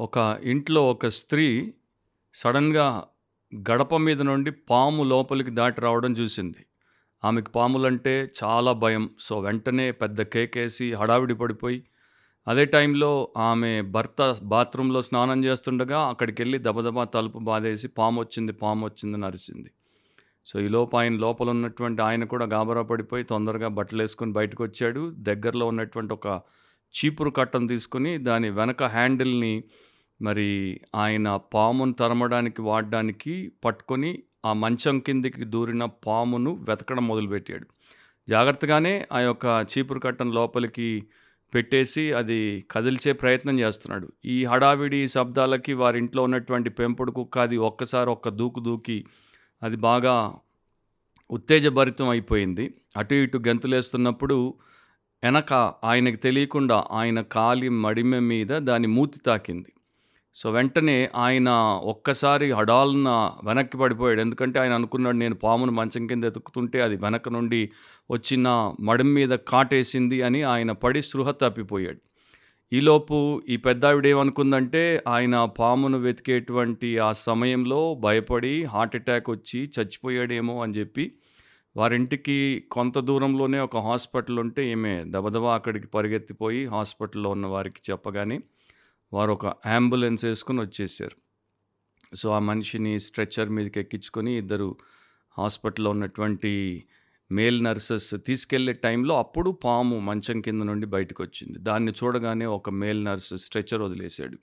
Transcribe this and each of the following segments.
ఒక ఇంట్లో ఒక స్త్రీ సడన్‌గా గడప మీద నుండి పాము లోపలికి దాటి రావడం చూసింది. ఆమెకు పాములంటే చాలా భయం. సో, వెంటనే పెద్ద కేకేసి హడావిడి పడిపోయి, అదే టైంలో ఆమె భర్త బాత్రూంలో స్నానం చేస్తుండగా అక్కడికెళ్ళి దబదబా తలుపు బాధేసి పాము వచ్చింది పాము వచ్చిందని అరిచింది. సో, ఈలోపు ఆయన లోపల ఉన్నటువంటి ఆయన కూడా గాబరా పడిపోయి తొందరగా బట్టలేసుకొని బయటకొచ్చాడు. దగ్గరలో ఉన్నటువంటి ఒక చీపురు కట్టను తీసుకొని దాని వెనక హ్యాండిల్‌ని మరి ఆయన పామును తరమడానికి వాడడానికి పట్టుకొని ఆ మంచం కిందికి దూరిన పామును వెతకడం మొదలుపెట్టాడు. జాగ్రత్తగానే ఆ యొక్క చీపురు కట్టను లోపలికి పెట్టేసి అది కదిల్చే ప్రయత్నం చేస్తున్నాడు. ఈ హడావిడి శబ్దాలకి వారింట్లో ఉన్నటువంటి పెంపుడు కుక్క అది ఒక్కసారి ఒక్క దూకు దూకి అది బాగా ఉత్తేజభరితం అయిపోయింది. అటు ఇటు గెంతులేస్తున్నప్పుడు వెనక ఆయనకి తెలియకుండా ఆయన కాలి మడిమె మీద దాని మూతి తాకింది. సో, వెంటనే ఆయన ఒక్కసారి అడాల్న వెనక్కి పడిపోయాడు. ఎందుకంటే ఆయన అనుకున్నాడు నేను పామును మంచం కింద ఎతుకుతుంటే అది వెనక నుండి వచ్చిన మడం మీద కాటేసింది అని ఆయన పడి సృహ తప్పిపోయాడు. ఈలోపు ఈ పెద్దావిడేమనుకుందంటే ఆయన పామును వెతికేటువంటి ఆ సమయంలో భయపడి హార్ట్ అటాక్ వచ్చి చచ్చిపోయాడేమో అని చెప్పి వారింటికి కొంత దూరంలోనే ఒక హాస్పిటల్ ఉంటే ఈమె దబదబా అక్కడికి పరిగెత్తిపోయి హాస్పిటల్‌లో ఉన్న వారికి చెప్పగానే వారు ఒక అంబులెన్స్ వేసుకొని వచ్చేసారు. సో, ఆ మనిషిని స్ట్రెచ్చర్ మీదకి ఎక్కించుకొని ఇద్దరు హాస్పిటల్‌లో ఉన్నటువంటి మేల్ నర్సెస్ తీసుకెళ్ళే టైంలో అప్పుడు పాము మంచం కింద నుండి బయటకొచ్చింది. దాన్ని చూడగానే ఒక మేల్ నర్స్ స్ట్రెచ్చర్ వదిలేసాడు.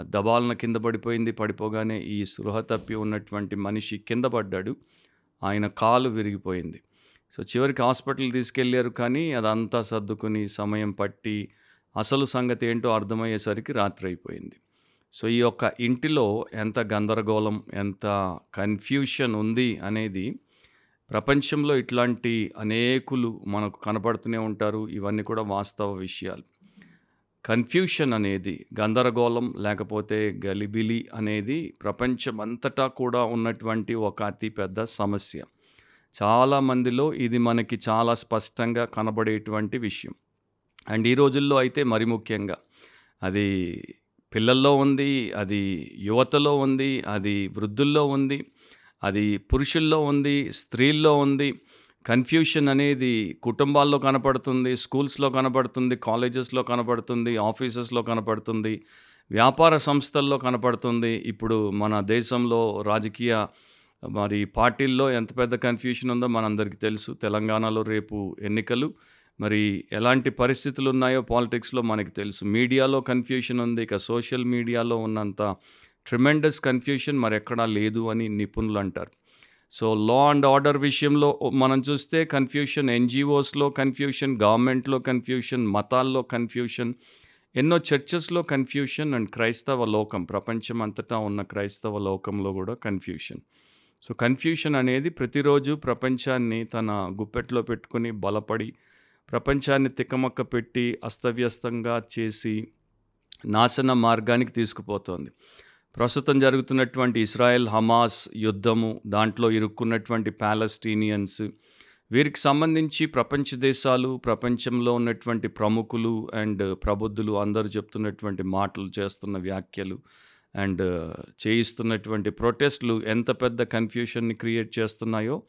దబాలన కింద పడిపోయింది. పడిపోగానే ఈ స్పృహ తప్పి ఉన్నటువంటి మనిషి కింద పడ్డాడు. ఆయన కాలు విరిగిపోయింది. సో, చివరికి హాస్పిటల్ తీసుకెళ్ళారు కానీ అదంతా సర్దుకుని సమయం పట్టి అసలు సంగతి ఏంటో అర్థమయ్యేసరికి రాత్రి అయిపోయింది సో, ఈ యొక్క ఇంటిలో ఎంత గందరగోళం, ఎంత కన్‌ఫ్యూషన్ ఉంది అనేది ప్రపంచంలో ఇట్లాంటి అనేకులు మనకు కనపడుతూనే ఉంటారు. ఇవన్నీ కూడా వాస్తవ విషయాలు. కన్‌ఫ్యూషన్ అనేది గందరగోళం లేకపోతే గలిబిలి అనేది ప్రపంచమంతటా కూడా ఉన్నటువంటి ఒక అతి పెద్ద సమస్య. చాలా మందిలో ఇది మనకి చాలా స్పష్టంగా కనబడేటువంటి విషయం. అండ్ ఈ రోజుల్లో అయితే మరి ముఖ్యంగా అది పిల్లల్లో ఉంది, అది యువతలో ఉంది, అది వృద్ధుల్లో ఉంది, అది పురుషుల్లో ఉంది, స్త్రీల్లో ఉంది. కన్‌ఫ్యూషన్ అనేది కుటుంబాల్లో కనపడుతుంది, స్కూల్స్‌లో కనపడుతుంది, కాలేజెస్‌లో కనపడుతుంది, ఆఫీసెస్‌లో కనపడుతుంది, వ్యాపార సంస్థల్లో కనపడుతుంది. ఇప్పుడు మన దేశంలో రాజకీయ మరి పార్టీల్లో ఎంత పెద్ద కన్‌ఫ్యూషన్ ఉందో మనందరికీ తెలుసు. తెలంగాణలో రేపు ఎన్నికలు. మరి ఎలాంటి పరిస్థితులు ఉన్నాయో పాలిటిక్స్‌లో మనకి తెలుసు. మీడియాలో కన్‌ఫ్యూషన్ ఉంది. ఇక సోషల్ మీడియాలో ఉన్నంత ట్రిమెండస్ కన్‌ఫ్యూషన్ మరి ఎక్కడా లేదు అని నిపుణులు అంటారు. సో, లా అండ్ ఆర్డర్ విషయంలో మనం చూస్తే కన్‌ఫ్యూషన్, ఎన్‌జీఓస్‌లో కన్‌ఫ్యూషన్, గవర్నమెంట్‌లో కన్‌ఫ్యూషన్, మతాల్లో కన్‌ఫ్యూషన్, ఎన్నో చర్చెస్‌లో కన్‌ఫ్యూషన్ అండ్ క్రైస్తవ లోకం ప్రపంచం అంతటా ఉన్న క్రైస్తవ లోకంలో కూడా కన్‌ఫ్యూషన్. సో, కన్‌ఫ్యూషన్ అనేది ప్రతిరోజు ప్రపంచాన్ని తన గుప్పెట్లో పెట్టుకుని బలపడి, ప్రపంచాన్ని తికమక పెట్టి, అస్తవ్యస్తంగా చేసి నాశన మార్గానికి తీసుకుపోతోంది. ప్రస్తుతం జరుగుతున్నటువంటి ఇస్రాయెల్ హమాస్ యుద్ధము, దాంట్లో ఇరుక్కున్నటువంటి ప్యాలెస్టీనియన్స్ వీరికి సంబంధించి ప్రపంచ దేశాలు, ప్రపంచంలో ఉన్నటువంటి ప్రముఖులు అండ్ ప్రబుద్ధులు అందరూ చెప్తున్నటువంటి మాటలు, చేస్తున్న వ్యాఖ్యలు అండ్ చేయిస్తున్నటువంటి ప్రొటెస్ట్‌లు ఎంత పెద్ద కన్‌ఫ్యూషన్‌ని క్రియేట్ చేస్తున్నాయో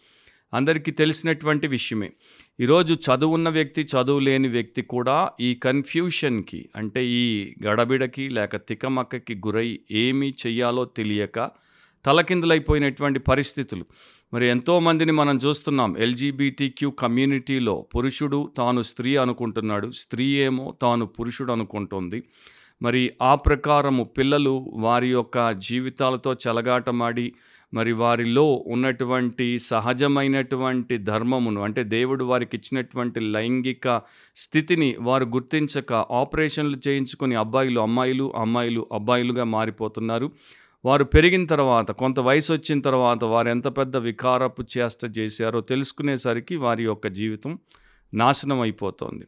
అందరికీ తెలిసినటువంటి విషయమే. ఈరోజు చదువున్న వ్యక్తి, చదువు లేని వ్యక్తి కూడా ఈ కన్‌ఫ్యూషన్‌కి అంటే ఈ గడబిడకి లేక తికమక్కకి గురై ఏమి చెయ్యాలో తెలియక తలకిందులైపోయినటువంటి పరిస్థితులు. మరి ఎంతోమందిని మనం చూస్తున్నాం. ఎల్‌జీబీటీక్యూ కమ్యూనిటీలో పురుషుడు తాను స్త్రీ అనుకుంటున్నాడు. స్త్రీ ఏమో తాను పురుషుడు అనుకుంటోంది. మరి ఆ ప్రకారము పిల్లలు వారి యొక్క జీవితాలతో చెలగాటమాడి మరి వారిలో ఉన్నటువంటి సహజమైనటువంటి ధర్మమును అంటే దేవుడు వారికి ఇచ్చినటువంటి లైంగిక స్థితిని వారు గుర్తించక ఆపరేషన్‌లు చేయించుకొని అబ్బాయిలు అమ్మాయిలు, అమ్మాయిలు అబ్బాయిలుగా మారిపోతున్నారు. వారు పెరిగిన తర్వాత కొంత వయసు వచ్చిన తర్వాత వారు ఎంత పెద్ద వికారపు చేష్ట చేశారో తెలుసుకునేసరికి వారి యొక్క జీవితం నాశనం అయిపోతోంది.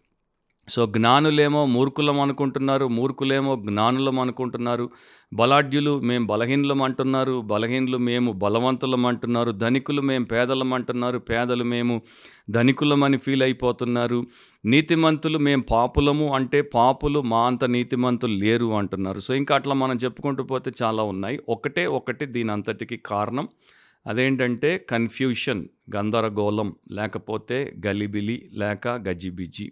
సో జ్ఞానులేమో మూర్ఖులం అనుకుంటున్నారు మూర్ఖులేమో జ్ఞానులం అనుకుంటున్నారు బలాఢ్యులు మేము బలహీనులం అంటున్నారు బలహీనులు మేము బలవంతులం అంటున్నారు ధనికులు మేము పేదలం అంటున్నారు పేదలు మేము ధనికులమని ఫీల్ అయిపోతున్నారు నీతిమంతులు మేము పాపులము అంటే పాపులు మా అంత నీతిమంతులు లేరు అంటున్నారు. సో ఇంకా అట్లా మనం చెప్పుకుంటూ పోతే చాలా ఉన్నాయి. ఒకటే ఒకటి దీని అంతటికి కారణం. అదేంటంటే కన్ఫ్యూషన్ గందరగోళం లేకపోతే గలిబిలి లేక గజిబిజి.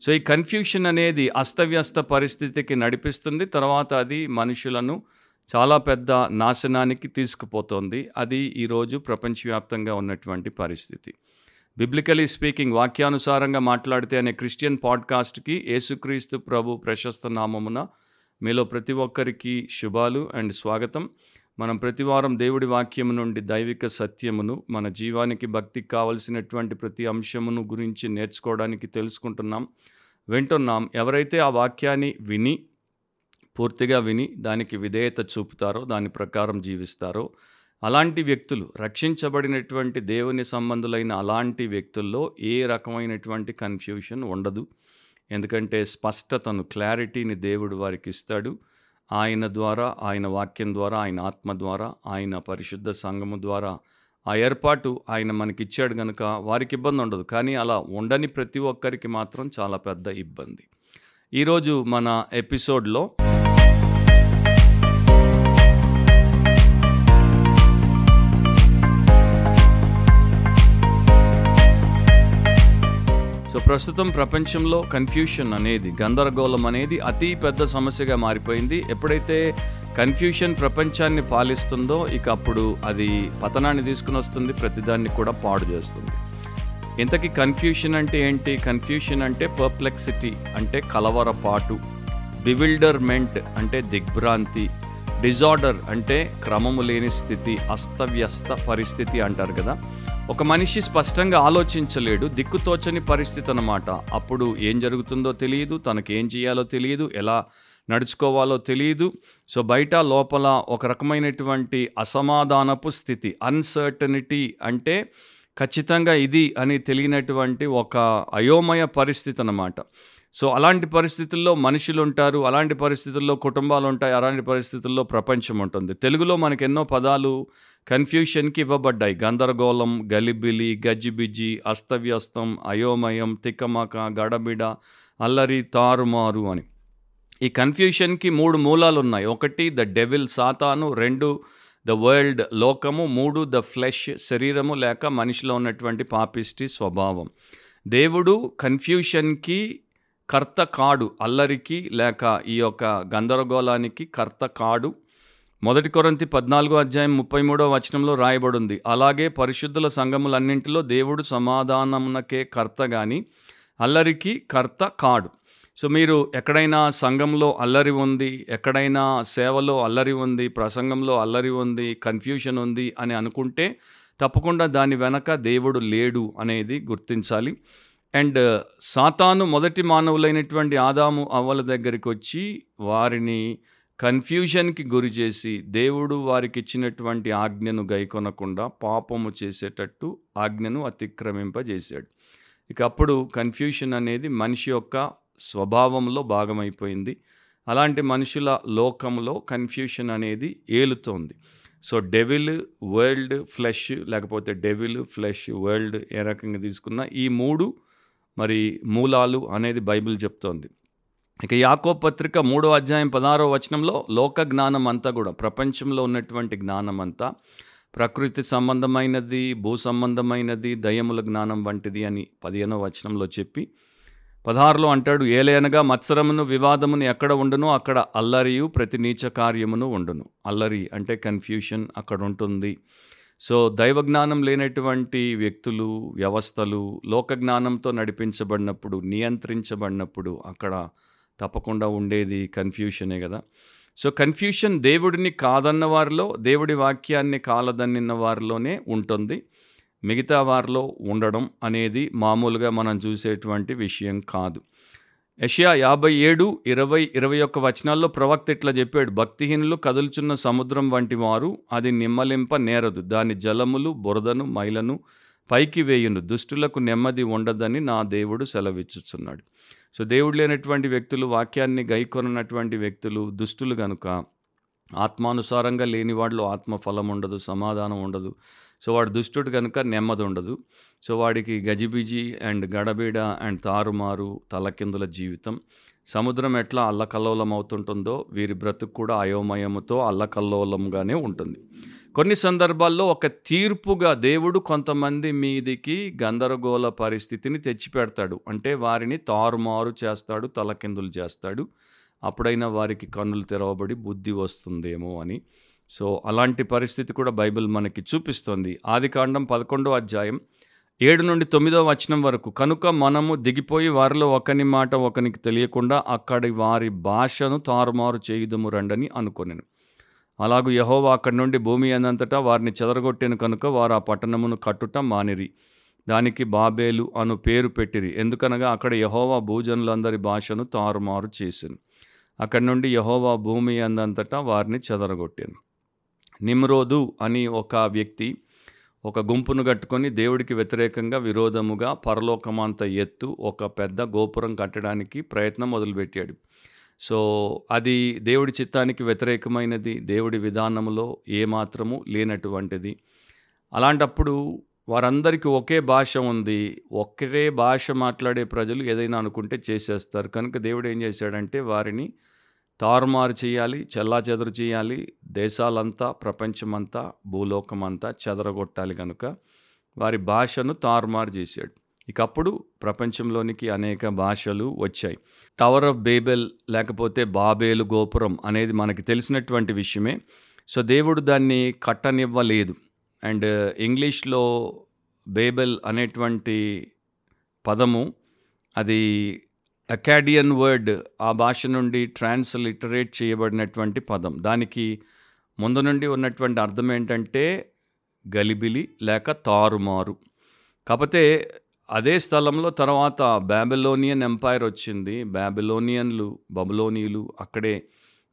సో ఈ కన్ఫ్యూషన్ అనేది అస్తవ్యస్త పరిస్థితికి నడిపిస్తుంది. తర్వాత అది మనుషులను చాలా పెద్ద నాశనానికి తీసుకుపోతుంది. అది ఈరోజు ప్రపంచవ్యాప్తంగా ఉన్నటువంటి పరిస్థితి. బిబ్లికలీ స్పీకింగ్ వాక్యానుసారంగా మాట్లాడితే అనే క్రిస్టియన్ పాడ్కాస్ట్కి యేసుక్రీస్తు ప్రభు ప్రశస్త నామమున మీలో ప్రతి ఒక్కరికి శుభాలు అండ్ స్వాగతం. మనం ప్రతివారం దేవుడి వాక్యము నుండి దైవిక సత్యమును మన జీవానికి భక్తికి కావలసినటువంటి ప్రతి అంశమును గురించి నేర్చుకోవడానికి తెలుసుకుంటున్నాం. వింటున్నాం. ఎవరైతే ఆ వాక్యాన్ని విని పూర్తిగా విని దానికి విధేయత చూపుతారో దాని ప్రకారం జీవిస్తారో అలాంటి వ్యక్తులు రక్షించబడినటువంటి దేవుని సంబంధులైన అలాంటి వ్యక్తుల్లో ఏ రకమైనటువంటి కన్ఫ్యూషన్ ఉండదు. ఎందుకంటే స్పష్టతను క్లారిటీని దేవుడు వారికి ఇస్తాడు. ఆయన ద్వారా ఆయన వాక్యం ద్వారా ఆయన ఆత్మ ద్వారా ఆయన పరిశుద్ధ సంఘము ద్వారా ఆ ఏర్పాటు ఆయన మనకిచ్చాడు కనుక వారికి ఇబ్బంది ఉండదు. కానీ అలా ఉండని ప్రతి ఒక్కరికి మాత్రం చాలా పెద్ద ఇబ్బంది. ఈరోజు మన ఎపిసోడ్లో సో ప్రస్తుతం ప్రపంచంలో కన్ఫ్యూషన్ అనేది గందరగోళం అనేది అతి పెద్ద సమస్యగా మారిపోయింది. ఎప్పుడైతే కన్ఫ్యూషన్ ప్రపంచాన్ని పాలిస్తుందో ఇక అప్పుడు అది పతనాన్ని తీసుకుని వస్తుంది ప్రతిదాన్ని కూడా పాడు చేస్తుంది. ఇంతకీ కన్ఫ్యూషన్ అంటే ఏంటి? కన్ఫ్యూషన్ అంటే పర్ప్లెక్సిటీ అంటే కలవరపాటు బివిల్డర్మెంట్ అంటే దిగ్భ్రాంతి డిజార్డర్ అంటే క్రమము లేని స్థితి అస్తవ్యస్త పరిస్థితి అంటారు కదా. ఒక మనిషి స్పష్టంగా ఆలోచించలేడు దిక్కుతోచని పరిస్థితి అన్నమాట అప్పుడు ఏం జరుగుతుందో తెలియదు తనకు ఏం చేయాలో తెలియదు ఎలా నడుచుకోవాలో తెలియదు. సో బయట లోపల ఒక రకమైనటువంటి అసమాధానపు స్థితి అన్సర్టనిటీ అంటే ఖచ్చితంగా ఇది అని తెలియనటువంటి ఒక అయోమయ పరిస్థితి అన్నమాట సో అలాంటి పరిస్థితుల్లో మనుషులు ఉంటారు అలాంటి పరిస్థితుల్లో కుటుంబాలు ఉంటాయి అలాంటి పరిస్థితుల్లో ప్రపంచం ఉంటుంది తెలుగులో మనకు ఎన్నో పదాలు కన్ఫ్యూషన్కి ఇవ్వబడ్డాయి. గందరగోళం గలిబిలి గజ్జిబిజ్జి అస్తవ్యస్తం అయోమయం తిక్కమక గడబిడ అల్లరి తారుమారు అని. ఈ కన్ఫ్యూషన్కి మూడు మూలాలు ఉన్నాయి ఒకటి ద డెవిల్ సాతాను. రెండు ద వరల్డ్ లోకము. మూడు ద ఫ్లెష్ శరీరము. లేక మనిషిలో ఉన్నటువంటి పాపిష్టి స్వభావం. దేవుడు కన్ఫ్యూషన్కి కర్త కాడు అల్లరికి లేక ఈ యొక్క గందరగోళానికి కర్త కాడు. మొదటి కొరంతి పద్నాలుగో అధ్యాయం ముప్పై మూడో వచనంలో రాయబడింది. అలాగే పరిశుద్ధుల సంఘములన్నింటిలో దేవుడు సమాధానమునకే కర్త గాని అల్లరికి కర్త కాడు. సో మీరు ఎక్కడైనా సంఘంలో అల్లరి ఉంది ఎక్కడైనా సేవలో అల్లరి ఉంది ప్రసంగంలో అల్లరి ఉంది కన్ఫ్యూషన్ ఉంది అని అనుకుంటే తప్పకుండా దాని వెనక దేవుడు లేడు అనేది గుర్తించాలి. అండ్ సాతాను మొదటి మానవులైనటువంటి ఆదాము అవ్వల దగ్గరికి వచ్చి వారిని కన్ఫ్యూజన్కి గురి చేసి దేవుడు వారికి ఇచ్చినటువంటి ఆజ్ఞను గైకొనకుండా పాపము చేసేటట్టు ఆజ్ఞను అతిక్రమింపజేశాడు. ఇక అప్పుడు కన్ఫ్యూషన్ అనేది మనిషి యొక్క స్వభావంలో భాగమైపోయింది. అలాంటి మనుషుల లోకంలో కన్ఫ్యూషన్ అనేది ఏలుతోంది. సో డెవిల్ వరల్డ్ ఫ్లెష్ లేకపోతే డెవిల్ ఫ్లెష్ వరల్డ్ ఏ రకంగా తీసుకున్నా ఈ మూడు మరి మూలాలు అనేది బైబిల్ చెప్తోంది. ఇక యాకో పత్రిక మూడో అధ్యాయం పదహారో వచనంలో లోక జ్ఞానం అంతా కూడా ప్రపంచంలో ఉన్నటువంటి జ్ఞానం అంతా ప్రకృతి సంబంధమైనది భూ సంబంధమైనది దయముల జ్ఞానం వంటిది అని పదిహేనో వచనంలో చెప్పి పదహారులో అంటాడు ఏలయనగా మత్సరమును వివాదమును ఎక్కడ ఉండును? అక్కడ అల్లరియు ప్రతి నీచ కార్యమును ఉండును. అల్లరి అంటే కన్ఫ్యూషన్ అక్కడ ఉంటుంది. సో దైవజ్ఞానం లేనటువంటి వ్యక్తులు వ్యవస్థలు లోక జ్ఞానంతో నడిపించబడినప్పుడు నియంత్రించబడినప్పుడు అక్కడ తప్పకుండా ఉండేది కన్ఫ్యూషనే కదా. సో కన్ఫ్యూషన్ దేవుడిని కాదన్న వారిలో దేవుడి వాక్యాన్ని కాలదన్నిన వారిలోనే ఉంటుంది. మిగతా వారిలో ఉండడం అనేది మామూలుగా మనం చూసేటువంటి విషయం కాదు. యషయా యాభై ఏడు ఇరవై ఇరవై ఒక్క వచనాల్లో ప్రవక్త ఇట్లా చెప్పాడు భక్తిహీనులు కదులుచున్న సముద్రం వంటి వారు అది నిమ్మలింప నేరదు దాని జలములు బురదను మైలను పైకి వేయును దుష్టులకు నెమ్మది ఉండదని నా దేవుడు సెలవిచ్చుచున్నాడు. సో దేవుడు లేనటువంటి వ్యక్తులు వాక్యాన్ని గైకొననటువంటి వ్యక్తులు దుష్టులు గనుక ఆత్మానుసారంగా లేని వాడిలో ఆత్మ ఫలం ఉండదు సమాధానం ఉండదు సో వాడు దుష్టుడు కనుక నెమ్మది ఉండదు. సో వాడికి గజిబిజి అండ్ గడబిడ అండ్ తారుమారు తలకిందుల జీవితం. సముద్రం ఎట్లా అల్లకల్లోలం అవుతుంటుందో వీరి బ్రతుకు కూడా అయోమయముతో అల్లకల్లోలంగానే ఉంటుంది. కొన్ని సందర్భాల్లో ఒక తీర్పుగా దేవుడు కొంతమంది మీదికి గందరగోళ పరిస్థితిని తెచ్చిపెడతాడు. అంటే వారిని తారుమారు చేస్తాడు తలకిందులు చేస్తాడు. అప్పుడైనా వారికి కన్నులు తెరవబడి బుద్ధి వస్తుందేమో అని. సో అలాంటి పరిస్థితి కూడా బైబిల్ మనకి చూపిస్తుంది. ఆది కాండం పదకొండో అధ్యాయం ఏడు నుండి తొమ్మిదో వచనం వరకు. కనుక మనము దిగిపోయి వారిలో ఒకని మాట ఒకనికి తెలియకుండా అక్కడి వారి భాషను తారుమారు చేయుదుము రండని అనుకొనెను. అలాగూ యహోవా అక్కడి నుండి భూమి అనంతటా వారిని చెదరగొట్టిన కనుక వారు ఆ పట్టణమును కట్టుట మానిరి. దానికి బాబేలు అను పేరు పెట్టిరి. ఎందుకనగా అక్కడ యహోవా భూజనులందరి భాషను తారుమారు చేసింది అక్కడి నుండి యహోవా భూమి అందంతటా వారిని చెదరగొట్టాను. నిమ్రోదు అని ఒక వ్యక్తి ఒక గుంపును కట్టుకొని దేవుడికి వ్యతిరేకంగా విరోధముగా పరలోకమంత ఎత్తు ఒక పెద్ద గోపురం కట్టడానికి ప్రయత్నం మొదలుపెట్టాడు. సో అది దేవుడి చిత్తానికి వ్యతిరేకమైనది దేవుడి విధానంలో ఏమాత్రము లేనటువంటిది. అలాంటప్పుడు వారందరికీ ఒకే భాష ఉంది. ఒకే భాష మాట్లాడే ప్రజలు ఏదైనా అనుకుంటే చేసేస్తారు. కనుక దేవుడు ఏం చేశాడంటే వారిని తారుమారు చేయాలి చెల్లా చెదరు చేయాలి దేశాలంతా ప్రపంచమంతా భూలోకమంతా చెదరగొట్టాలి కనుక వారి భాషను తారుమారు చేశాడు. ఇకప్పుడు ప్రపంచంలోనికి అనేక భాషలు వచ్చాయి. టవర్ ఆఫ్ బేబెల్ లేకపోతే బాబేలు గోపురం అనేది మనకి తెలిసినటువంటి విషయమే. సో దేవుడు దాన్ని కట్టనివ్వలేదు. అండ్ ఇంగ్లీష్లో బేబెల్ అనేటువంటి పదము అది అకాడియన్ వర్డ్ ఆ భాష నుండి ట్రాన్స్లిటరేట్ చేయబడినటువంటి పదం. దానికి ముందు నుండి ఉన్నటువంటి అర్థం ఏంటంటే గలిబిలి లేక తారుమారు. కాకపోతే అదే స్థలంలో తర్వాత బ్యాబిలోనియన్ ఎంపైర్ వచ్చింది. బ్యాబిలోనియన్లు బబులోనియులు అక్కడే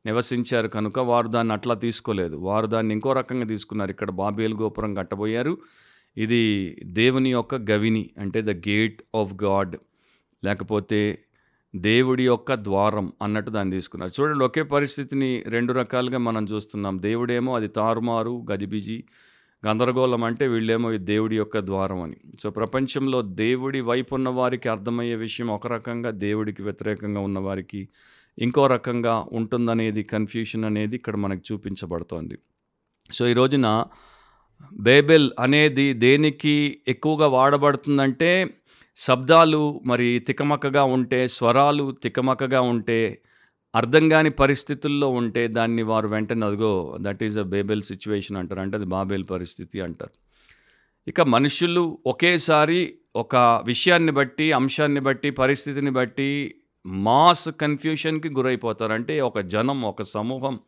నివసించారు కనుక వారు దాన్ని అట్లా తీసుకోలేదు. వారు దాన్ని ఇంకో రకంగా తీసుకున్నారు. ఇక్కడ బాబేల్ గోపురం కట్టబోయారు. ఇది దేవుని యొక్క గవిని అంటే ద గేట్ ఆఫ్ గాడ్. లేకపోతే దేవుడి యొక్క ద్వారం అన్నట్టు దాన్ని తీసుకున్నారు. చూడండి ఒకే పరిస్థితిని రెండు రకాలుగా మనం చూస్తున్నాం. దేవుడేమో అది తారుమారు గదిబిజి గందరగోళం అంటే వీళ్ళేమో ఈ దేవుడి యొక్క ద్వారం అని. సో ప్రపంచంలో దేవుడి వైపు ఉన్న వారికి అర్థమయ్యే విషయం ఒక రకంగా దేవుడికి వ్యతిరేకంగా ఉన్న వారికి ఇంకో రకంగా ఉంటుందనేది కన్ఫ్యూషన్ అనేది ఇక్కడ మనకు చూపించబడుతోంది. సో ఈ రోజున బైబిల్ అనేది దేనికి ఎక్కువగా వాడబడుతుందంటే శబ్దాలు మరి తికమకగా ఉంటే స్వరాలు తికమకగా ఉంటే అర్థం కాని పరిస్థితుల్లో ఉంటే దాన్ని వారు వెంటనే అదిగో that is a Babel situation అంటారు. అంటే అది బాబేల్ పరిస్థితి అంటారు. ఇక మనుషులు ఒకేసారి ఒక విషయాన్ని బట్టి అంశాన్ని బట్టి పరిస్థితిని బట్టి మాస్ కన్ఫ్యూషన్కి గురైపోతారు. అంటే ఒక జనం ఒక సమూహం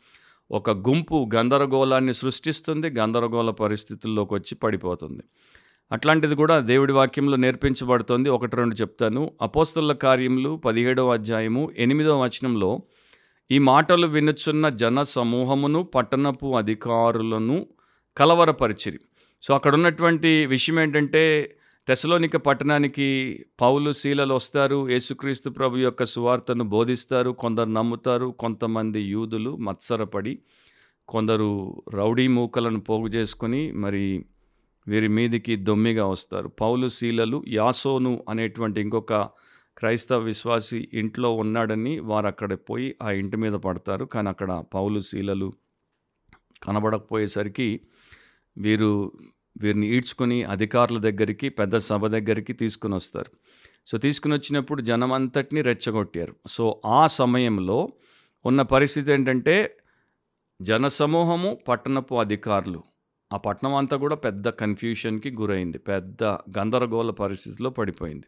ఒక గుంపు గందరగోళాన్ని సృష్టిస్తుంది గందరగోళ పరిస్థితుల్లోకి వచ్చి పడిపోతుంది. అట్లాంటిది కూడా దేవుడి వాక్యంలో నేర్పించబడుతోంది. ఒకటి రెండు చెప్తాను. అపోస్తుల కార్యములు పదిహేడవ అధ్యాయము ఎనిమిదవ వచనంలో ఈ మాటలు వినుచున్న జన సమూహమును పట్టణపు అధికారులను కలవరపరిచిరి. సో అక్కడ ఉన్నటువంటి విషయం ఏంటంటే తెసలోనిక పట్టణానికి పౌలు శీలలు వస్తారు. యేసుక్రీస్తు ప్రభు యొక్క సువార్తను బోధిస్తారు. కొందరు నమ్ముతారు. కొంతమంది యూదులు మత్సరపడి కొందరు రౌడీ మూకలను పోగు చేసుకొని మరి వీరి మీదికి దొమ్మిగా వస్తారు. పౌలు శీలలు యాసోను అనేటువంటి ఇంకొక క్రైస్తవ విశ్వాసి ఇంట్లో ఉన్నాడని వారు అక్కడ పోయి ఆ ఇంటి మీద పడతారు. కానీ అక్కడ పౌలు శీలలు కనబడకపోయేసరికి వీరు వీరిని ఈడ్చుకొని అధికారుల దగ్గరికి పెద్ద సభ దగ్గరికి తీసుకుని వస్తారు. సో తీసుకుని వచ్చినప్పుడు జనం అంతటిని రెచ్చగొట్టారు. సో ఆ సమయంలో ఉన్న పరిస్థితి ఏంటంటే జనసమూహము పట్టణపు అధికారులు ఆ పట్నం అంతా కూడా పెద్ద కన్ఫ్యూషన్కి గురైంది. పెద్ద గందరగోళ పరిస్థితిలో పడిపోయింది.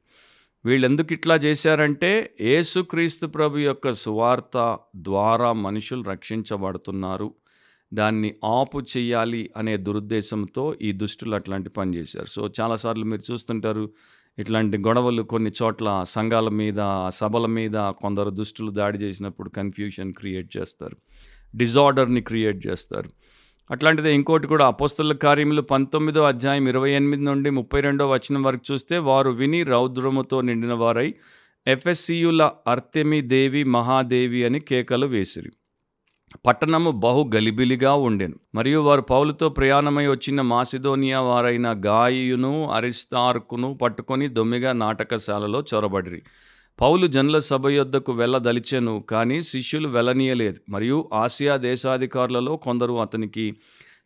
వీళ్ళెందుకు ఇట్లా చేశారంటే ఏసుక్రీస్తు ప్రభు యొక్క సువార్త ద్వారా మనుషులు రక్షించబడుతున్నారు. దాన్ని ఆపు చేయాలి అనే దురుద్దేశంతో ఈ దుష్టులు అట్లాంటి పని చేశారు. సో చాలాసార్లు మీరు చూస్తుంటారు ఇట్లాంటి గొడవలు కొన్ని చోట్ల సంఘాల మీద సభల మీద కొందరు దుష్టులు దాడి చేసినప్పుడు కన్ఫ్యూషన్ క్రియేట్ చేస్తారు. డిజార్డర్ని క్రియేట్ చేస్తారు. అట్లాంటిదే ఇంకోటి కూడా అపోస్తల కార్యములు పంతొమ్మిదో అధ్యాయం ఇరవై ఎనిమిది నుండి ముప్పై రెండో వచనం వరకు చూస్తే వారు విని రౌద్రముతో నిండిన వారై ఎఫ్ఎస్సియుల అర్తెమి దేవి మహాదేవి అని కేకలు వేసిరి. పట్టణము బహు గలిబిలిగా ఉండెను. మరియు వారు పౌలుతో ప్రయాణమై వచ్చిన మాసిదోనియా వారైన గాయును అరిస్తార్కును పట్టుకొని దొమ్మిగా నాటకశాలలో చొరబడిరి. పౌలు జనుల సభ యొద్దకు వెళ్ళదలిచెను కానీ శిష్యులు వెళ్ళనీయలేదు. మరియు ఆసియా దేశాధికారులలో కొందరు అతనికి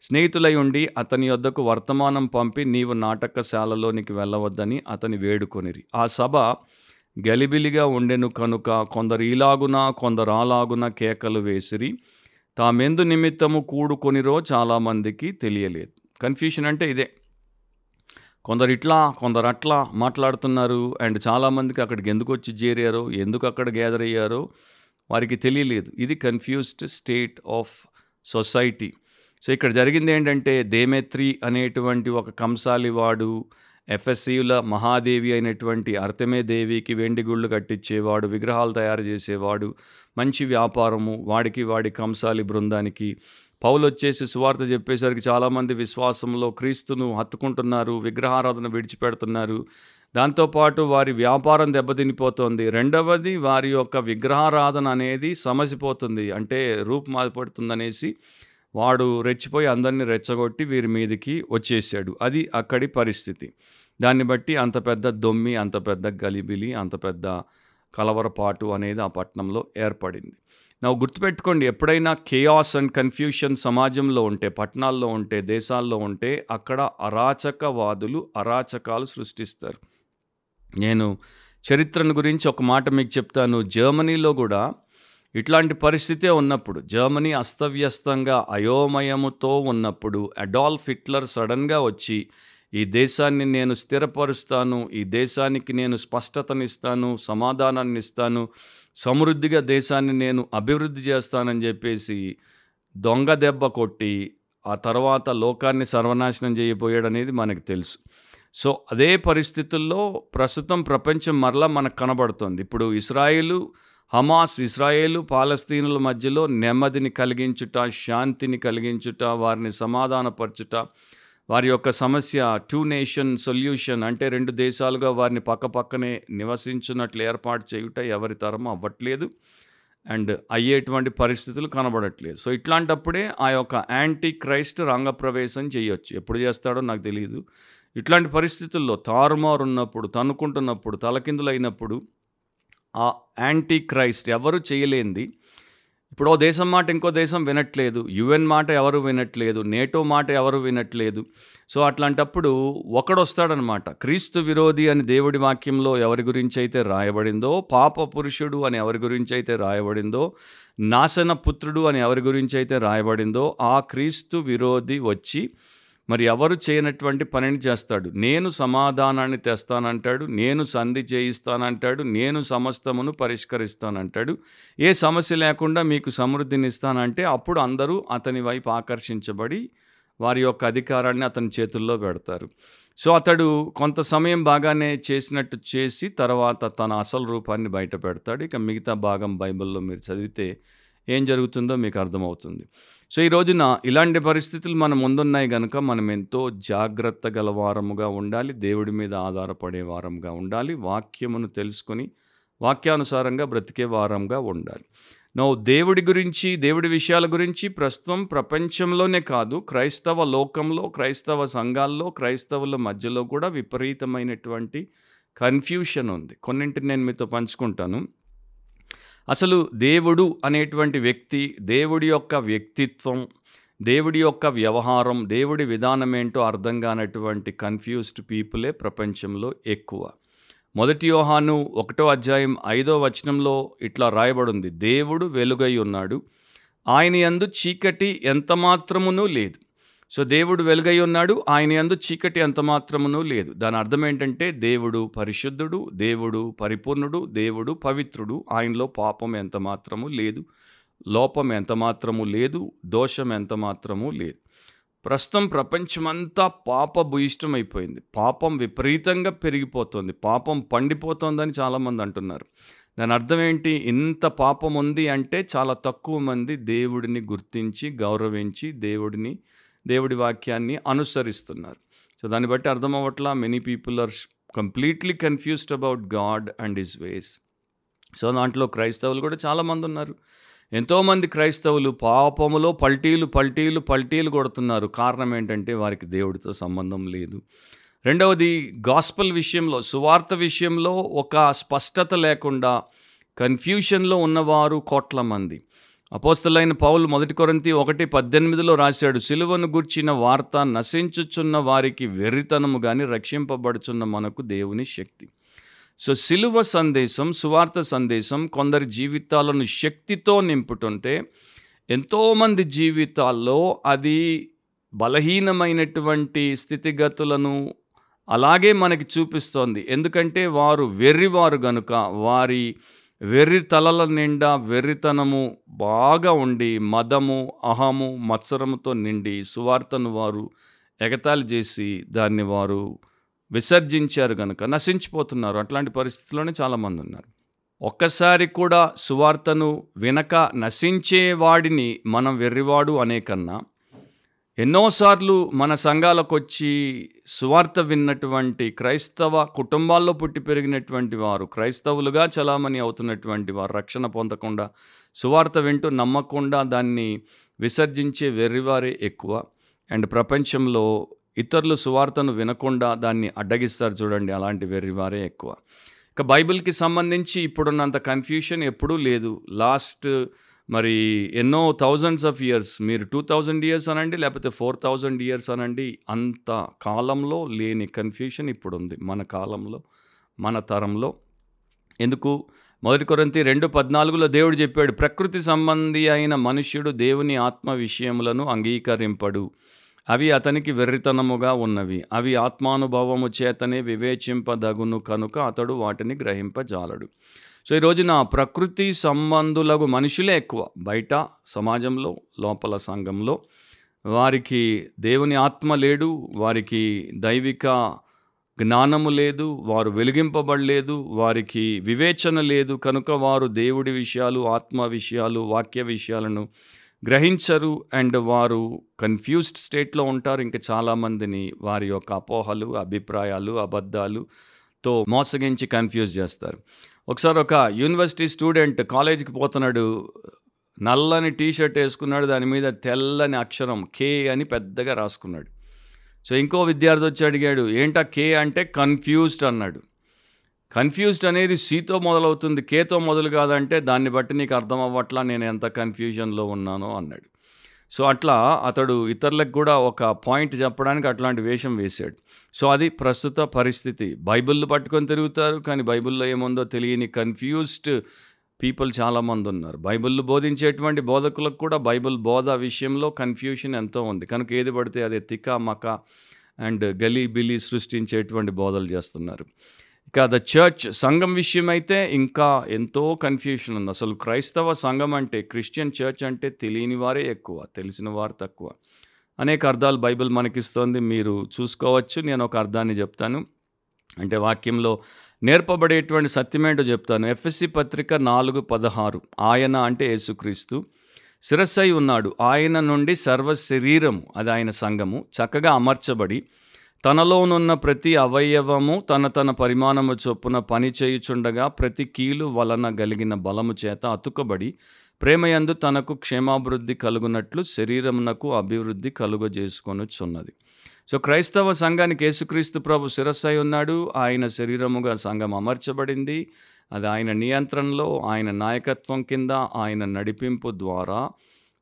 స్నేహితులై ఉండి అతని యొద్దకు వర్తమానం పంపి నీవు నాటకశాలలోనికి వెళ్ళవద్దని అతని వేడుకొనిరి. ఆ సభ గలిబిలిగా ఉండెను కనుక కొందరు ఇలాగున కొందరు అలాగున కేకలు వేసిరి. తామెందు నిమిత్తము కూడుకొనిరో చాలామందికి తెలియలేదు. కన్ఫ్యూషన్ అంటే ఇదే. కొందరు ఇట్లా కొందరు అట్లా మాట్లాడుతున్నారు అండ్ చాలామందికి అక్కడికి ఎందుకు వచ్చి చేరారో ఎందుకు అక్కడ గ్యాదర్ అయ్యారో వారికి తెలియలేదు. ఇది confused state of society so ఇక్కడ జరిగింది ఏంటంటే దేమేత్రి అనేటువంటి ఒక కంసాలివాడు ఎఫ్ఎస్సియుల మహాదేవి అయినటువంటి అర్తమే దేవికి వెండి గుళ్ళు కట్టించేవాడు విగ్రహాలు తయారు చేసేవాడు మంచి వ్యాపారము వాడికి వాడి కంసాలి బృందానికి పౌలు వచ్చేసి సువార్త చెప్పేసరికి చాలామంది విశ్వాసంలో క్రీస్తును హత్తుకుంటున్నారు విగ్రహారాధన విడిచిపెడుతున్నారు. దాంతోపాటు వారి వ్యాపారం దెబ్బతినిపోతుంది. రెండవది వారి యొక్క విగ్రహారాధన అనేది సమసిపోతుంది. అంటే రూపు మారిపడుతుందనేసి వాడు రెచ్చిపోయి అందరినీ రెచ్చగొట్టి వీరి మీదకి వచ్చేసాడు. అది అక్కడి పరిస్థితి. దాన్ని బట్టి అంత పెద్ద దొమ్మి అంత పెద్ద గలిబిలి అంత పెద్ద కలవరపాటు అనేది ఆ పట్టణంలో ఏర్పడింది. ನಾವು గుర్తుపెట్టుకోండి ఎప్పుడైనా కేయాస్ అండ్ కన్ఫ్యూషన్ సమాజంలో ఉంటే పట్టణాల్లో ఉంటే దేశాల్లో ఉంటే అక్కడ అరాచకవాదులు అరాచకాలు సృష్టిస్తారు. నేను చరిత్రను గురించి ఒక మాట మీకు చెప్తాను. జర్మనీలో కూడా ఇట్లాంటి పరిస్థితే ఉన్నప్పుడు జర్మనీ అస్తవ్యస్తంగా అయోమయముతో ఉన్నప్పుడు అడాల్ఫ్ హిట్లర్ సడన్గా వచ్చి ఈ దేశాన్ని నేను స్థిరపరుస్తాను ఈ దేశానికి నేను స్పష్టతనిస్తాను సమాధానాన్ని ఇస్తాను సమృద్ధిగా దేశాన్ని నేను అభివృద్ధి చేస్తానని చెప్పేసి దొంగ దెబ్బ కొట్టి ఆ తర్వాత లోకాన్ని సర్వనాశనం చేయబోయాడు అనేది మనకు తెలుసు. సో అదే పరిస్థితుల్లో ప్రస్తుతం ప్రపంచం మరలా మనకు కనబడుతుంది. ఇప్పుడు ఇస్రాయేలు హమాస్ ఇస్రాయేలు పాలస్తీనుల మధ్యలో నెమ్మదిని కలిగించుట శాంతిని కలిగించుట వారిని సమాధానపరచుట వారి యొక్క సమస్య టూ నేషన్ సొల్యూషన్ అంటే రెండు దేశాలుగా వారిని పక్కపక్కనే నివసించున్నట్లు ఏర్పాటు చేయుట ఎవరి తరం అవ్వట్లేదు. అండ్ అయ్యేటువంటి పరిస్థితులు కనబడట్లేదు. సో ఇట్లాంటప్పుడే ఆ యొక్క యాంటీ క్రైస్ట్ రంగప్రవేశం చేయొచ్చు. ఎప్పుడు చేస్తాడో నాకు తెలియదు ఇట్లాంటి పరిస్థితుల్లో తారుమారు ఉన్నప్పుడు తనుకుంటున్నప్పుడు తలకిందులైనప్పుడు ఆ యాంటీ క్రైస్ట్ ఎవరు చేయలేంది. ఇప్పుడు ఓ దేశం మాట ఇంకో దేశం వినట్లేదు. యుఎన్ మాట ఎవరు వినట్లేదు. నేటో మాట ఎవరు వినట్లేదు. సో అట్లాంటప్పుడు ఒకడొస్తాడనమాట. క్రీస్తు విరోధి అని దేవుడి వాక్యంలో ఎవరి గురించి అయితే రాయబడిందో పాప పురుషుడు అని ఎవరి గురించి అయితే రాయబడిందో నాశన పుత్రుడు అని ఎవరి గురించి అయితే రాయబడిందో ఆ క్రీస్తు విరోధి వచ్చి మరి ఎవరు చేయనటువంటి పనిని చేస్తాడు? నేను సమాధానాన్ని తెస్తానంటాడు నేను సంధి చేయిస్తానంటాడు నేను సమస్తమును పరిష్కరిస్తానంటాడు. ఏ సమస్య లేకుండా మీకు సమృద్ధిని ఇస్తానంటే అప్పుడు అందరూ అతని వైపు ఆకర్షించబడి వారి యొక్క అధికారాన్ని అతని చేతుల్లో పెడతారు. సో అతడు కొంత సమయం బాగానే చేసినట్టు చేసి తర్వాత తన అసలు రూపాన్ని బయట పెడతాడు. ఇక మిగతా భాగం బైబిల్లో మీరు చదివితే ఏం జరుగుతుందో మీకు అర్థమవుతుంది. సో ఈ రోజున ఇలాంటి పరిస్థితులు మన ముందున్నాయి కనుక మనం ఎంతో జాగ్రత్త గల వారముగా ఉండాలి దేవుడి మీద ఆధారపడే వారంగా ఉండాలి వాక్యమును తెలుసుకొని వాక్యానుసారంగా బ్రతికే వారంగా ఉండాలి. నో దేవుడి గురించి దేవుడి విషయాల గురించి ప్రస్తుతం ప్రపంచంలోనే కాదు క్రైస్తవ లోకంలో క్రైస్తవ సంఘాల్లో క్రైస్తవుల మధ్యలో కూడా విపరీతమైనటువంటి కన్ఫ్యూషన్ ఉంది. కొన్నింటిని నేను మీతో పంచుకుంటాను. అసలు దేవుడు అనేటువంటి వ్యక్తి దేవుడి యొక్క వ్యక్తిత్వం దేవుడి యొక్క వ్యవహారం దేవుడి విధానం ఏంటో అర్థం కానటువంటి కన్ఫ్యూజ్డ్ పీపులే ప్రపంచంలో ఎక్కువ. మొదటి యోహాను ఒకటో అధ్యాయం ఐదో వచనంలో ఇట్లా రాయబడింది. దేవుడు వెలుగై ఉన్నాడు. ఆయన యందు చీకటి ఎంత మాత్రమునూ లేదు. సో దేవుడు వెలుగై ఉన్నాడు. ఆయన ఎందు చీకటి ఎంత మాత్రమునూ లేదు. దాని అర్థం ఏంటంటే దేవుడు పరిశుద్ధుడు దేవుడు పరిపూర్ణుడు దేవుడు పవిత్రుడు. ఆయనలో పాపం ఎంత మాత్రము లేదు. లోపం ఎంత మాత్రము లేదు. దోషం ఎంత మాత్రము లేదు. ప్రస్తుతం ప్రపంచమంతా పాప భూయిష్టమైపోయింది పాపం విపరీతంగా పెరిగిపోతుంది. పాపం పండిపోతోందని చాలామంది అంటున్నారు. దాని అర్థం ఏంటి? ఇంత పాపం ఉంది అంటే చాలా తక్కువ మంది దేవుడిని గుర్తించి గౌరవించి దేవుడిని దేవుడి వాక్యాన్ని అనుసరిస్తున్నారు. సో దాన్ని బట్టి అర్థం అవ్వట్లా? Many people are completely confused about God and his ways so దాంట్లో క్రైస్తవులు కూడా చాలామంది ఉన్నారు. ఎంతోమంది క్రైస్తవులు పాపములో పల్టీలు పల్టీలు పల్టీలు కొడుతున్నారు. కారణం ఏంటంటే వారికి దేవుడితో సంబంధం లేదు. రెండవది గాస్పల్ విషయంలో సువార్త విషయంలో ఒక స్పష్టత లేకుండా కన్ఫ్యూషన్లో ఉన్నవారు కోట్ల మంది. అపోస్తలైన పౌలు మొదటి కొరంతి ఒకటి పద్దెనిమిదిలో రాశాడు సిలువను గుర్చిన వార్త నశించుచున్న వారికి వెర్రితనము కానీ రక్షింపబడుచున్న మనకు దేవుని శక్తి. సో సిలువ సందేశం సువార్త సందేశం కొందరి జీవితాలను శక్తితో నింపుతుంటే ఎంతోమంది జీవితాల్లో అది బలహీనమైనటువంటి స్థితిగతులను అలాగే మనకి చూపిస్తోంది. ఎందుకంటే వారు వెర్రివారు గనుక వారి వెర్రి తలల నిండా వెర్రితనము బాగా ఉండి మదము అహము మత్సరముతో నిండి సువార్తను వారు ఎగతాళి చేసి దాన్ని వారు విసర్జించారు కనుక నశించిపోతున్నారు. అట్లాంటి పరిస్థితుల్లోనే చాలామంది ఉన్నారు. ఒక్కసారి కూడా సువార్తను వినక నశించే వాడిని మనం వెర్రివాడు అనే కన్నా ఎన్నోసార్లు మన సంఘాలకు వచ్చి సువార్త విన్నటువంటి క్రైస్తవ కుటుంబాల్లో పుట్టి పెరిగినటువంటి వారు క్రైస్తవులుగా చలామణి అవుతున్నటువంటి వారు రక్షణ పొందకుండా సువార్త వింటూ నమ్మకుండా దాన్ని విసర్జించే వెర్రివారే ఎక్కువ. అండ్ ప్రపంచంలో ఇతరులు సువార్తను వినకుండా దాన్ని అడ్డగిస్తారు చూడండి అలాంటి వెర్రివారే ఎక్కువ. ఇక బైబిల్కి సంబంధించి ఇప్పుడున్నంత కన్ఫ్యూషన్ ఎప్పుడూ లేదు. లాస్ట్ మరి ఎన్నో థౌజండ్స్ ఆఫ్ ఇయర్స్ మీరు టూ థౌజండ్ ఇయర్స్ అనండి లేకపోతే ఫోర్ థౌజండ్ ఇయర్స్ అనండి అంత కాలంలో లేని కన్ఫ్యూషన్ ఇప్పుడు ఉంది మన కాలంలో మన తరంలో. ఎందుకు? మొదటి కొరంతి రెండు పద్నాలుగులో దేవుడు చెప్పాడు ప్రకృతి సంబంధి అయిన మనుష్యుడు దేవుని ఆత్మ విషయములను అంగీకరింపడు. అవి అతనికి వెర్రితనముగా ఉన్నవి. అవి ఆత్మానుభవము చేతనే వివేచింపదగును కనుక అతడు వాటిని గ్రహింపజాలడు. సో ఈ రోజున ప్రకృతి సంబంధులకు మనుషులే ఎక్కువ. బయట సమాజంలో లోపల సంఘంలో వారికి దేవుని ఆత్మ లేడు వారికి దైవిక జ్ఞానము లేదు వారు వెలిగింపబడలేదు వారికి వివేచన లేదు. కనుక వారు దేవుడి విషయాలు ఆత్మ విషయాలు వాక్య విషయాలను గ్రహించరు అండ్ వారు కన్ఫ్యూజ్డ్ స్టేట్లో ఉంటారు. ఇంకా చాలామందిని వారి యొక్క అపోహలు అభిప్రాయాలు అబద్ధాలుతో మోసగించి కన్ఫ్యూజ్ చేస్తారు. ఒకసారి ఒక యూనివర్సిటీ స్టూడెంట్ కాలేజీకి పోతున్నాడు. నల్లని టీషర్ట్ వేసుకున్నాడు. దాని మీద తెల్లని అక్షరం కే అని పెద్దగా రాసుకున్నాడు. సో ఇంకో విద్యార్థి వచ్చి అడిగాడు ఏంటా కే అంటే కన్ఫ్యూజ్డ్ అన్నాడు. కన్ఫ్యూజ్డ్ అనేది సీతో మొదలవుతుంది. కేతో మొదలు కాదంటే దాన్ని బట్టి నీకు అర్థం అవ్వట్లా నేను ఎంత కన్ఫ్యూజన్లో ఉన్నానో అన్నాడు. సో అట్లా అతడు ఇతరులకు కూడా ఒక పాయింట్ చెప్పడానికి అట్లాంటి వేషం వేశాడు. సో అది ప్రస్తుత పరిస్థితి. బైబిల్ పట్టుకొని తిరుగుతారు కానీ బైబిల్లో ఏముందో తెలియని కన్ఫ్యూజ్డ్ పీపుల్ చాలామంది ఉన్నారు. బైబిల్ బోధించేటువంటి బోధకులకు కూడా బైబిల్ బోధ విషయంలో కన్ఫ్యూషన్ ఎంతో ఉంది. కనుక ఏది పడితే అది తిక్క మక అండ్ గలీ బిలీ సృష్టించేటువంటి బోధలు చేస్తున్నారు. ఇంకా ద చర్చ్ సంఘం విషయమైతే ఇంకా ఎంతో కన్ఫ్యూషన్ ఉంది. అసలు క్రైస్తవ సంఘం అంటే క్రిస్టియన్ చర్చ్ అంటే తెలియని వారే ఎక్కువ తెలిసిన వారు తక్కువ. అనేక అర్థాలు బైబిల్ మనకిస్తోంది మీరు చూసుకోవచ్చు. నేను ఒక అర్థాన్ని చెప్తాను. అంటే వాక్యంలో నేర్పబడేటువంటి సత్యమేంటో చెప్తాను. ఎఫ్ఎస్సి పత్రిక నాలుగు పదహారు. ఆయన అంటే యేసుక్రీస్తు. శిరస్సై ఉన్నాడు. ఆయన నుండి సర్వ శరీరము అది ఆయన సంఘము చక్కగా అమర్చబడి తనలోనున్న ప్రతి అవయవము తన తన పరిమాణము చొప్పున పని చేయుచుండగా ప్రతి కీలు వలన కలిగిన బలము చేత అతుకబడి ప్రేమయందు తనకు క్షేమాభివృద్ధి కలుగునట్లు శరీరమునకు అభివృద్ధి కలుగజేసుకొనుచున్నది. సో క్రైస్తవ సంఘానికి యేసుక్రీస్తు ప్రభు శిరస్సై ఉన్నాడు. ఆయన శరీరముగా సంఘం అమర్చబడింది. అది ఆయన నియంత్రణలో ఆయన నాయకత్వం కింద ఆయన నడిపింపు ద్వారా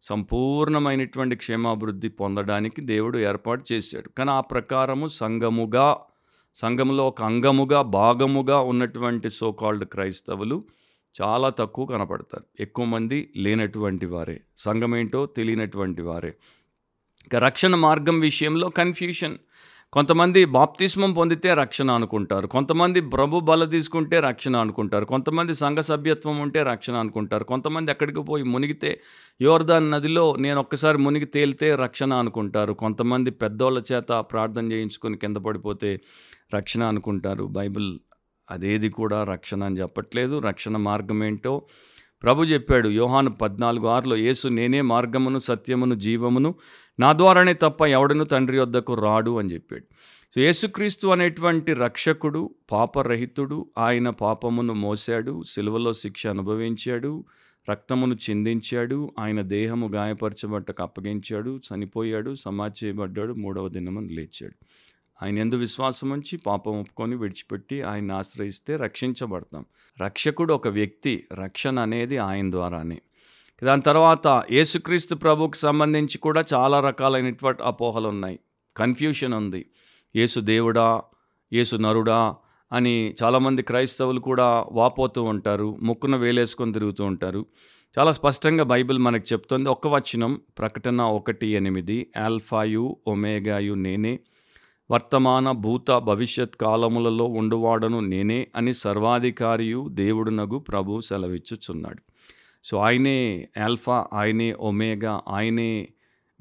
సంపూర్ణమైనటువంటి క్షేమాభివృద్ధి పొందడానికి దేవుడు ఏర్పాటు చేశాడు. కానీ ఆ ప్రకారము సంఘముగా సంఘంలో ఒక అంగముగా భాగముగా ఉన్నటువంటి సోకాల్డ్ క్రైస్తవులు చాలా తక్కువ కనపడతారు. ఎక్కువ మంది లేనటువంటి వారే. సంఘం ఏంటో తెలియనటువంటి వారే. ఇక రక్షణ మార్గం విషయంలో కన్ఫ్యూషన్ కొంతమంది బాప్తిస్మం పొందితే రక్షణ అనుకుంటారు. కొంతమంది ప్రభు బల తీసుకుంటే రక్షణ అనుకుంటారు. కొంతమంది సంఘ సభ్యత్వం ఉంటే రక్షణ అనుకుంటారు. కొంతమంది ఎక్కడికి పోయి మునిగితే యోర్దాన్ నదిలో నేను ఒక్కసారి మునిగి తేలితే రక్షణ అనుకుంటారు. కొంతమంది పెద్దోళ్ళ చేత ప్రార్థన చేయించుకొని కింద పడిపోతే రక్షణ అనుకుంటారు. బైబిల్ అదేది కూడా రక్షణ అని చెప్పట్లేదు. రక్షణ మార్గం ఏంటో ప్రభు చెప్పాడు. యోహాను పద్నాలుగు ఆరులో యేసు నేనే మార్గమును సత్యమును జీవమును నా ద్వారానే తప్ప ఎవడను తండ్రి వద్దకు రాడు అని చెప్పాడు. సో యేసుక్రీస్తు అనేటువంటి రక్షకుడు పాపరహితుడు ఆయన పాపమును మోశాడు సిలువలో శిక్ష అనుభవించాడు రక్తమును చిందించాడు ఆయన దేహము గాయపరచబట్టకు అప్పగించాడు చనిపోయాడు సమాధి చేయబడ్డాడు మూడవ దినమని లేచాడు. ఆయన ఎందు విశ్వాసం ఉంచి పాపం ఒప్పుకొని విడిచిపెట్టి ఆయన ఆశ్రయిస్తే రక్షించబడతాం. రక్షకుడు ఒక వ్యక్తి రక్షణ అనేది ఆయన ద్వారానే. దాని తర్వాత యేసుక్రీస్తు ప్రభుకు సంబంధించి కూడా చాలా రకాలైనటువంటి అపోహలు ఉన్నాయి. కన్ఫ్యూషన్ ఉంది. యేసు దేవుడా యేసు నరుడా అని చాలామంది క్రైస్తవులు కూడా వాపోతూ ఉంటారు ముక్కున వేలేసుకొని తిరుగుతూ ఉంటారు. చాలా స్పష్టంగా బైబిల్ మనకు చెప్తుంది. ఒక్క వచనం ప్రకటన ఒకటి ఎనిమిది ఆల్ఫాయు ఒమేగాయు నేనే వర్తమాన భూత భవిష్యత్ కాలములలో ఉండువాడను నేనే అని సర్వాధికారియు దేవుడునగు ప్రభు సెలవిచ్చుచున్నాడు. సో ఆయనే ఆల్ఫా ఆయనే ఒమేగా ఆయనే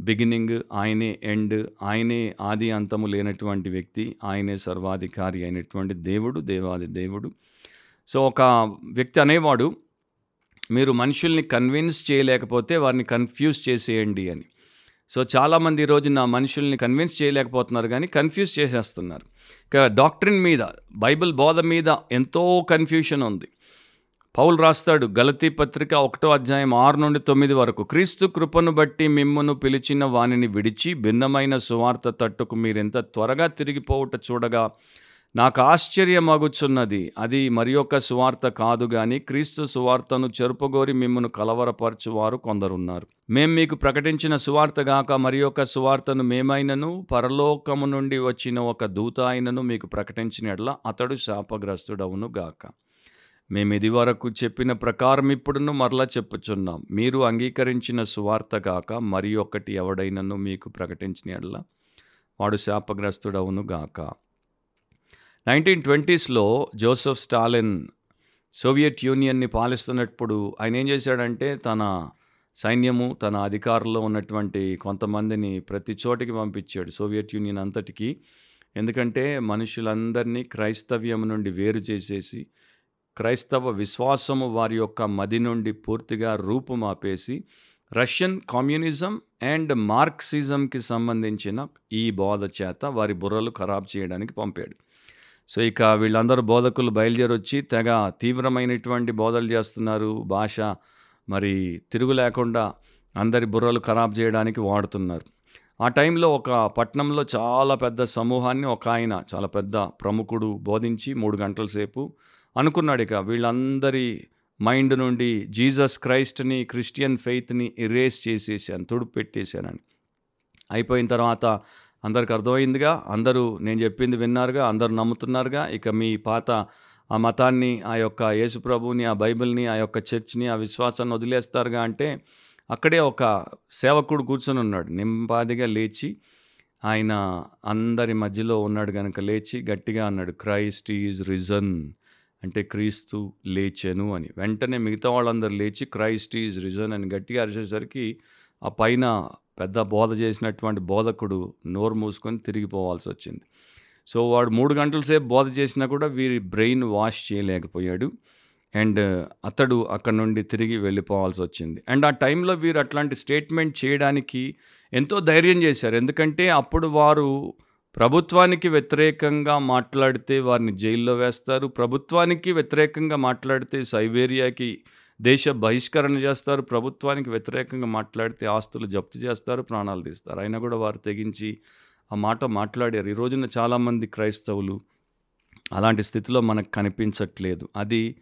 బిగినింగ్ ఆయనే ఎండ్ ఆయనే ఆది అంతము లేనటువంటి వ్యక్తి ఆయనే సర్వాధికారి అయినటువంటి దేవుడు దేవాది దేవుడు. సో ఒక వ్యక్తి అనేవాడు మీరు మనుషుల్ని కన్విన్స్ చేయలేకపోతే వారిని కన్ఫ్యూజ్ చేసేయండి అని. సో చాలామంది ఈరోజు నా మనుషుల్ని కన్విన్స్ చేయలేకపోతున్నారు కానీ కన్ఫ్యూజ్ చేసేస్తున్నారు. ఇక డాక్టరీన్ మీద బైబిల్ బోధ మీద ఎంతో కన్ఫ్యూషన్ ఉంది. పౌలు రాస్తాడు గలతీ పత్రిక ఒకటో అధ్యాయం ఆరు నుండి తొమ్మిది వరకు. క్రీస్తు కృపను బట్టి మిమ్మును పిలిచిన వానిని విడిచి భిన్నమైన సువార్త తట్టుకు మీరెంత త్వరగా తిరిగిపోవుట చూడగా నాకు ఆశ్చర్యమగుచున్నది. అది మరి ఒక సువార్త కాదు గాని క్రీస్తు సువార్తను చెరుపగోరి మిమ్మను కలవరపరచువారు కొందరున్నారు. మేం మీకు ప్రకటించిన సువార్త గాక మరి ఒక సువార్తను మేమైనను పరలోకము నుండి వచ్చిన ఒక దూత అయినను మీకు ప్రకటించినట్ల అతడు శాపగ్రస్తుడవును గాక. మేము ఇది వరకు చెప్పిన ప్రకారం ఇప్పుడును మరలా చెప్పుచున్నాం. మీరు అంగీకరించిన సువార్త గాక మరి ఒకటి ఎవడైనను మీకు ప్రకటించిన వాడు శాపగ్రస్తుడవును గాక. నైన్టీన్ ట్వంటీస్లో జోసెఫ్ స్టాలిన్ సోవియట్ యూనియన్ని పాలిస్తున్నప్పుడు ఆయన ఏం చేశాడంటే తన సైన్యము తన అధికారంలో ఉన్నటువంటి కొంతమందిని ప్రతి చోటికి పంపించాడు సోవియట్ యూనియన్ అంతటికి. ఎందుకంటే మనుషులందరినీ క్రైస్తవ్యం నుండి వేరు చేసేసి క్రైస్తవ విశ్వాసము వారి యొక్క మది నుండి పూర్తిగా రూపుమాపేసి రష్యన్ కమ్యూనిజం అండ్ మార్క్సిజంకి సంబంధించిన ఈ బోధ చేత వారి బుర్రలు ఖరాబ్ చేయడానికి పంపాడు. సో ఇక వీళ్ళందరూ బోధకులు బయలుదేరొచ్చి తెగ తీవ్రమైనటువంటి బోధలు చేస్తున్నారు. భాష మరి తిరుగు లేకుండా అందరి బుర్రలు ఖరాబ్ చేయడానికి వాడుతున్నారు. ఆ టైంలో ఒక పట్టణంలో చాలా పెద్ద సమూహాన్ని ఒక ఆయన చాలా పెద్ద ప్రముఖుడు బోధించి మూడు గంటల సేపు అనుకున్నాడు ఇక వీళ్ళందరి మైండ్ నుండి జీసస్ క్రైస్ట్ని క్రిస్టియన్ ఫెయిత్ని ఇరేస్ చేసేసాను తుడుపు పెట్టేశానని అయిపోయిన తర్వాత అందరికి అర్థమైందిగా అందరూ నేను చెప్పింది విన్నారుగా అందరూ నమ్ముతున్నారుగా ఇక మీ పాత ఆ మతాన్ని ఆ యొక్క యేసుప్రభుని ఆ బైబిల్ని ఆ యొక్క చర్చ్ని ఆ విశ్వాసాన్ని వదిలేస్తారుగా అంటే అక్కడే ఒక సేవకుడు కూర్చొని ఉన్నాడు. నింపాదిగా లేచి ఆయన అందరి మధ్యలో ఉన్నాడు కనుక లేచి గట్టిగా అన్నాడు క్రైస్ట్ ఈజ్ రిజన్. అంటే క్రీస్తు లేచెను అని. వెంటనే మిగతా వాళ్ళందరూ లేచి క్రైస్ట్ ఈజ్ రిజన్ అని గట్టిగా అరిచేసరికి ఆ పైన పెద్ద బోధ చేసినటువంటి బోధకుడు నోరు మూసుకొని తిరిగిపోవాల్సి వచ్చింది. సో వాడు మూడు గంటల సేపు బోధ చేసినా కూడా వీరి బ్రెయిన్ వాష్ చేయలేకపోయాడు. అండ్ అతడు అక్కడ నుండి తిరిగి వెళ్ళిపోవాల్సి వచ్చింది. అండ్ ఆ టైంలో వీరు అట్లాంటి స్టేట్మెంట్ చేయడానికి ఎంతో ధైర్యం చేశారు. ఎందుకంటే అప్పుడు వారు ప్రభుత్వానికి వ్యతిరేకంగా మాట్లాడితే వారిని జైల్లో వేస్తారు. ప్రభుత్వానికి వ్యతిరేకంగా మాట్లాడితే సైబేరియాకి దేశ బహిష్కరణ చేస్తారు. ప్రభుత్వానికి వ్యతిరేకంగా మాట్లాడితే ఆస్తులు జప్తు చేస్తారు ప్రాణాలు తీస్తారు. అయినా కూడా వారు తెగించి ఆ మాట మాట్లాడారు. ఈ రోజున చాలామంది క్రైస్తవులు అలాంటి స్థితిలో మనకు కనిపించట్లేదు. అది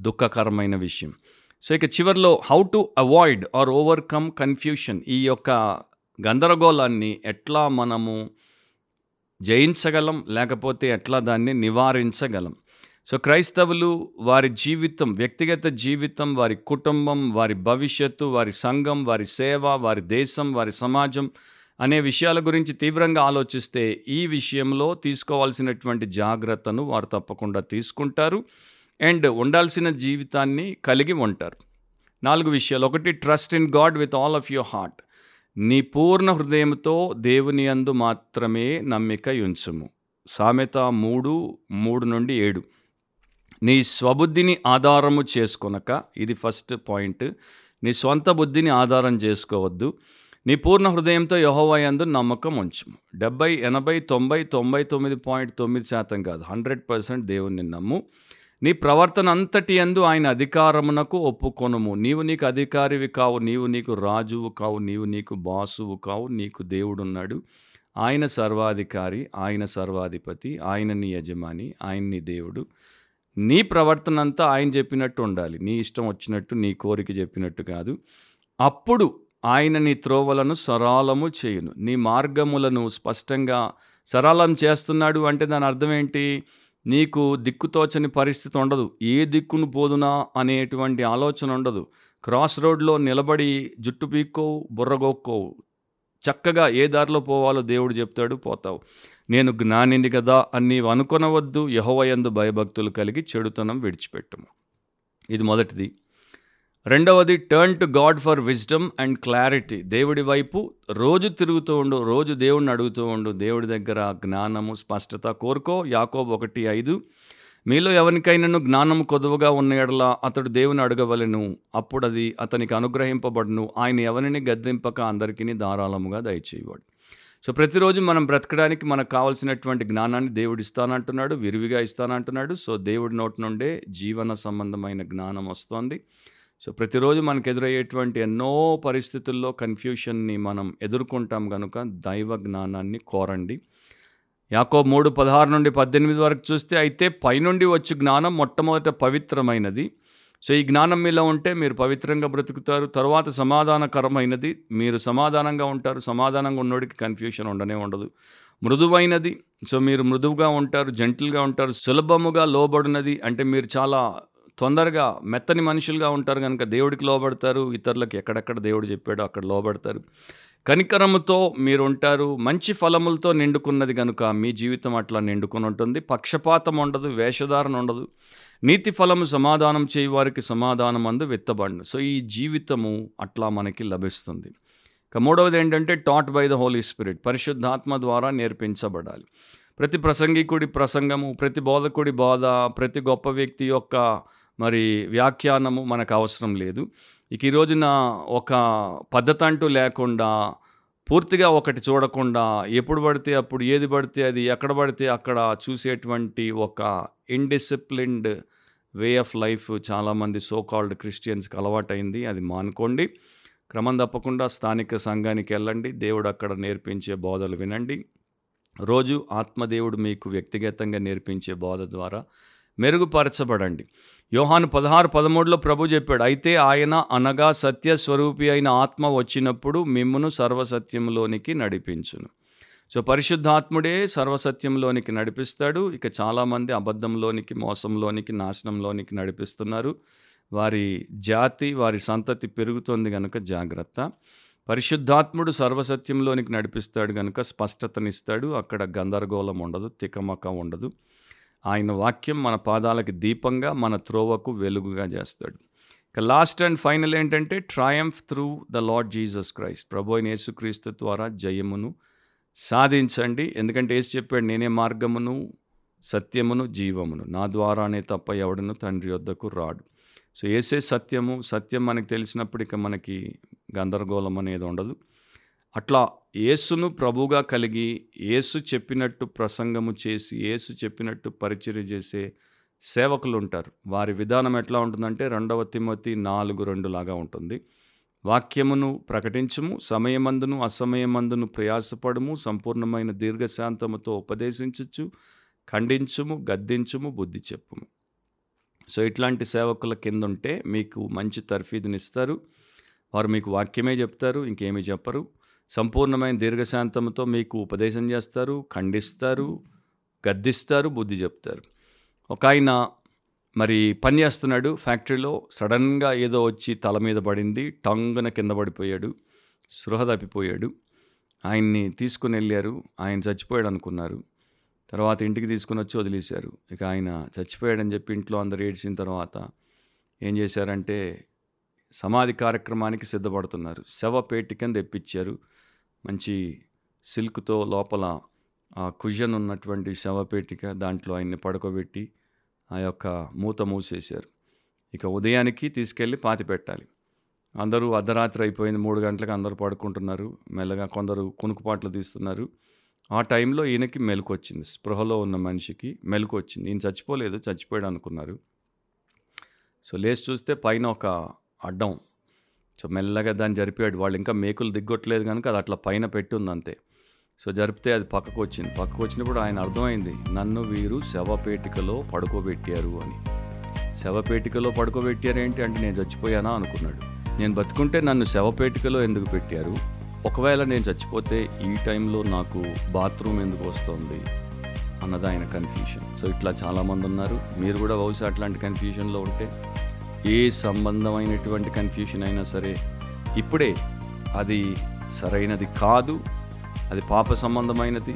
దుఃఖకరమైన విషయం. సో ఇక చివరిలో how to avoid or overcome confusion ఈ యొక్క గందరగోళాన్ని ఎట్లా మనము జయించగలం లేకపోతే ఎట్లా దాన్ని నివారించగలం? సో క్రైస్తవులు వారి జీవితం వ్యక్తిగత జీవితం వారి కుటుంబం వారి భవిష్యత్తు వారి సంఘం వారి సేవ వారి దేశం వారి సమాజం అనే విషయాల గురించి తీవ్రంగా ఆలోచిస్తే ఈ విషయంలో తీసుకోవాల్సినటువంటి జాగ్రత్తను వారు తప్పకుండా తీసుకుంటారు అండ్ ఉండాల్సిన జీవితాన్ని కలిగి ఉంటారు. నాలుగు విషయాలు. ఒకటి trust in God with all of your heart నీ పూర్ణ హృదయంతో దేవుని అందు మాత్రమే నమ్మిక ఉంచుము సామెత మూడు మూడు నుండి ఏడు. నీ స్వబుద్ధిని ఆధారము చేసుకొనక ఇది ఫస్ట్ పాయింట్ నీ సొంత బుద్ధిని ఆధారం చేసుకోవద్దు. నీ పూర్ణ హృదయంతో యహోవయందు నమ్మకం ఉంచుము డెబ్బై ఎనభై తొంభై తొంభై తొమ్మిది పాయింట్ తొమ్మిది శాతం కాదు. హండ్రెడ్ పర్సెంట్ దేవుణ్ణి నమ్ము. నీ ప్రవర్తన అంతటి యందు ఆయన అధికారమునకు ఒప్పుకొనుము. నీవు నీకు అధికారివి కావు నీవు నీకు రాజువు కావు నీవు నీకు బాసువు కావు నీకు దేవుడున్నాడు. ఆయన సర్వాధికారి ఆయన సర్వాధిపతి ఆయన నీ యజమాని ఆయన నీ దేవుడు. నీ ప్రవర్తన అంతా ఆయన చెప్పినట్టు ఉండాలి. నీ ఇష్టం వచ్చినట్టు నీ కోరిక చెప్పినట్టు కాదు. అప్పుడు ఆయన నీ త్రోవలను సరళము చేయును. నీ మార్గములను స్పష్టంగా సరళం చేస్తున్నాడు అంటే దాని అర్థం ఏంటి? నీకు దిక్కుతోచని పరిస్థితి ఉండదు. ఏ దిక్కును పోదునా అనేటువంటి ఆలోచన ఉండదు. క్రాస్ రోడ్లో నిలబడి జుట్టు పీక్కోవు బుర్రగొక్కోవు చక్కగా ఏ దారిలో పోవాలో దేవుడు చెప్తాడు పోతావు. నేను జ్ఞానిని కదా అని నీవు అనుకొనవద్దు యహోవయందు భయభక్తులు కలిగి చెడుతనం విడిచిపెట్టము. ఇది మొదటిది. రెండవది turn to God for wisdom and clarity దేవుడి వైపు రోజు తిరుగుతూ ఉండు రోజు దేవుడిని అడుగుతూ ఉండు. దేవుడి దగ్గర జ్ఞానము స్పష్టత కోరుకో. యాకోబ్ ఒకటి ఐదు మీలో ఎవరికైనాను జ్ఞానము కొదువుగా ఉన్న ఎడల అతడు దేవుని అడగవలెను. అప్పుడు అది అతనికి అనుగ్రహింపబడును. ఆయన ఎవరిని గద్దింపక అందరికీ ధారాళముగా దయచేయవాడు. సో ప్రతిరోజు మనం బ్రతకడానికి మనకు కావాల్సినటువంటి జ్ఞానాన్ని దేవుడు ఇస్తానంటున్నాడు విరివిగా ఇస్తానంటున్నాడు. సో దేవుడి నోటి నుండే జీవన సంబంధమైన జ్ఞానం వస్తోంది. సో ప్రతిరోజు మనకు ఎదురయ్యేటువంటి ఎన్నో పరిస్థితుల్లో కన్ఫ్యూషన్ని మనం ఎదుర్కొంటాం కనుక దైవ జ్ఞానాన్ని కోరండి. యాకో మూడు పదహారు నుండి పద్దెనిమిది వరకు చూస్తే అయితే పైనుండి వచ్చే జ్ఞానం మొట్టమొదట పవిత్రమైనది. సో ఈ జ్ఞానం మీలో ఉంటే మీరు పవిత్రంగా బ్రతుకుతారు. తర్వాత సమాధానకరమైనది. మీరు సమాధానంగా ఉంటారు. సమాధానంగా ఉన్నోడికి కన్ఫ్యూషన్ ఉండనే ఉండదు. మృదువైనది. సో మీరు మృదువుగా ఉంటారు. జంటిల్గా ఉంటారు. సులభముగా లోబడినది. అంటే మీరు చాలా తొందరగా మెత్తని మనుషులుగా ఉంటారు కనుక దేవుడికి లోబడతారు ఇతరులకు ఎక్కడెక్కడ దేవుడు చెప్పాడో అక్కడ లోబడతారు. కనికరముతో మీరు ఉంటారు మంచి ఫలములతో నిండుకున్నది కనుక మీ జీవితం అట్లా నిండుకుని ఉంటుంది. పక్షపాతం ఉండదు వేషధారణ ఉండదు. నీతి ఫలము సమాధానం చేయవారికి సమాధానం అందు విత్తబడిన. సో ఈ జీవితము అట్లా మనకి లభిస్తుంది. ఇక మూడవది ఏంటంటే taught by the Holy Spirit పరిశుద్ధాత్మ ద్వారా నేర్పించబడాలి. ప్రతి ప్రసంగికుడి ప్రసంగము ప్రతి బోధకుడి బోధ ప్రతి గొప్ప వ్యక్తి యొక్క మరి వ్యాఖ్యానము మనకు అవసరం లేదు. ఇక ఈ రోజున ఒక పద్ధతి అంటూ లేకుండా పూర్తిగా ఒకటి చూడకుండా ఎప్పుడు పడితే అప్పుడు ఏది పడితే అది ఎక్కడ పడితే అక్కడ చూసేటువంటి ఒక ఇండిసిప్లిన్డ్ వే ఆఫ్ లైఫ్ చాలామంది సో కాల్డ్ క్రిస్టియన్స్కి అలవాటైంది. అది మానుకోండి. క్రమం తప్పకుండా స్థానిక సంఘానికి వెళ్ళండి. దేవుడు అక్కడ నేర్పించే బోధలు వినండి. రోజు ఆత్మదేవుడు మీకు వ్యక్తిగతంగా నేర్పించే బోధ ద్వారా మెరుగుపరచబడండి. యోహాను పదహారు పదమూడులో ప్రభు చెప్పాడు అయితే ఆయన అనగా సత్యస్వరూపి అయిన ఆత్మ వచ్చినప్పుడు మిమ్మును సర్వసత్యంలోనికి నడిపించును. సో పరిశుద్ధాత్ముడే సర్వసత్యంలోనికి నడిపిస్తాడు. ఇక చాలామంది అబద్ధంలోనికి మోసంలోనికి నాశనంలోనికి నడిపిస్తున్నారు. వారి జాతి వారి సంతతి పెరుగుతోంది కనుక జాగ్రత్త. పరిశుద్ధాత్ముడు సర్వసత్యంలోనికి నడిపిస్తాడు కనుక స్పష్టతనిస్తాడు. అక్కడ గందరగోళం ఉండదు తికమక ఉండదు. ఆయన వాక్యం మన పాదాలకి దీపంగా మన త్రోవకు వెలుగుగా చేస్తాడు. ఇక లాస్ట్ అండ్ ఫైనల్ ఏంటంటే triumph through the Lord Jesus Christ ప్రభు అయిన యేసుక్రీస్తు ద్వారా జయమును సాధించండి. ఎందుకంటే ఏసు చెప్పాడు నేనే మార్గమును సత్యమును జీవమును. నా ద్వారానే తప్ప ఎవడను తండ్రి వద్దకు రాడు. సో ఏసే సత్యము సత్యం మనకి తెలిసినప్పుడు ఇక మనకి గందరగోళం అనేది ఉండదు. అట్లా యేసును ప్రభుగా కలిగి యేసు చెప్పినట్టు ప్రసంగము చేసి యేసు చెప్పినట్టు పరిచర్య చేసే సేవకులు ఉంటారు వారి విధానం ఎట్లా ఉంటుందంటే రెండవ తిమ్మతి నాలుగు రెండు లాగా ఉంటుంది. వాక్యమును ప్రకటించుము సమయమందును అసమయమందును ప్రయాసపడము సంపూర్ణమైన దీర్ఘశాంతముతో ఉపదేశించచ్చు ఖండించుము గద్దించుము బుద్ధి చెప్పుము. సో ఇట్లాంటి సేవకుల కింద ఉంటే మీకు మంచి తర్ఫీదునిస్తారు. వారు మీకు వాక్యమే చెప్తారు ఇంకేమీ చెప్పరు. సంపూర్ణమైన దీర్ఘశాంతంతో మీకు ఉపదేశం చేస్తారు ఖండిస్తారు గద్దిస్తారు బుద్ధి చెప్తారు. ఒక ఆయన మరి పని చేస్తున్నాడు ఫ్యాక్టరీలో సడన్గా ఏదో వచ్చి తల మీద పడింది టంగున కింద పడిపోయాడు సృహ తప్పిపోయాడు. ఆయన్ని తీసుకుని వెళ్ళారు ఆయన చచ్చిపోయాడు అనుకున్నారు. తర్వాత ఇంటికి తీసుకుని వచ్చి వదిలేశారు. ఇక ఆయన చచ్చిపోయాడని చెప్పి ఇంట్లో అందరు ఏడ్చిన తర్వాత ఏం చేశారంటే సమాధి కార్యక్రమానికి సిద్ధపడుతున్నారు. శవపేటికని తెప్పించారు మంచి సిల్క్తో లోపల ఆ కుజన్ ఉన్నటువంటి శవపేటిక దాంట్లో ఆయన్ని పడుకోబెట్టి ఆ యొక్క మూత మూసేశారు. ఇక ఉదయానికి తీసుకెళ్ళి పాతి పెట్టాలి. అందరూ అర్ధరాత్రి అయిపోయింది. మూడు గంటలకు అందరూ పడుకుంటున్నారు. మెల్లగా కొందరు కునుకుపాట్లు తీస్తున్నారు. ఆ టైంలో ఈయనకి మెలకు వచ్చింది. స్పృహలో ఉన్న మనిషికి మెలకు వచ్చింది. ఈయన చచ్చిపోలేదు. చచ్చిపోయాడు అనుకున్నారు. సో లేచి చూస్తే పైన ఒక అడ్డం. సో మెల్లగా దాన్ని జరిపాడు వాళ్ళు ఇంకా మేకులు దిగ్గొట్టలేదు కనుక అది అట్లా పైన పెట్టుంది అంతే సో జరిపితే అది పక్కకు వచ్చింది పక్కకు వచ్చినప్పుడు ఆయన అర్థమైంది నన్ను వీరు శవపేటికలో పడుకోబెట్టారు అని. శవపేటికలో పడుకోబెట్టారు ఏంటి అంటే నేను చచ్చిపోయానా? అనుకున్నాడు. నేను బతుకుంటే నన్ను శవపేటికలో ఎందుకు పెట్టారు? ఒకవేళ నేను చచ్చిపోతే ఈ టైంలో నాకు బాత్రూమ్ ఎందుకు వస్తుంది? అన్నది ఆయన కన్ఫ్యూషన్. సో ఇట్లా చాలామంది ఉన్నారు మీరు కూడా బహుశా అట్లాంటి కన్ఫ్యూషన్లో ఉంటే ఏ సంబంధమైనటువంటి కన్ఫ్యూషన్ అయినా సరే ఇప్పుడే అది సరైనది కాదు అది పాప సంబంధమైనది